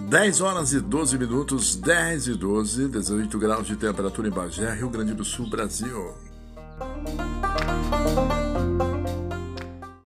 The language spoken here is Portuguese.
10 horas e 12 minutos, 10 e 12, 18 graus de temperatura em Bagé, Rio Grande do Sul, Brasil.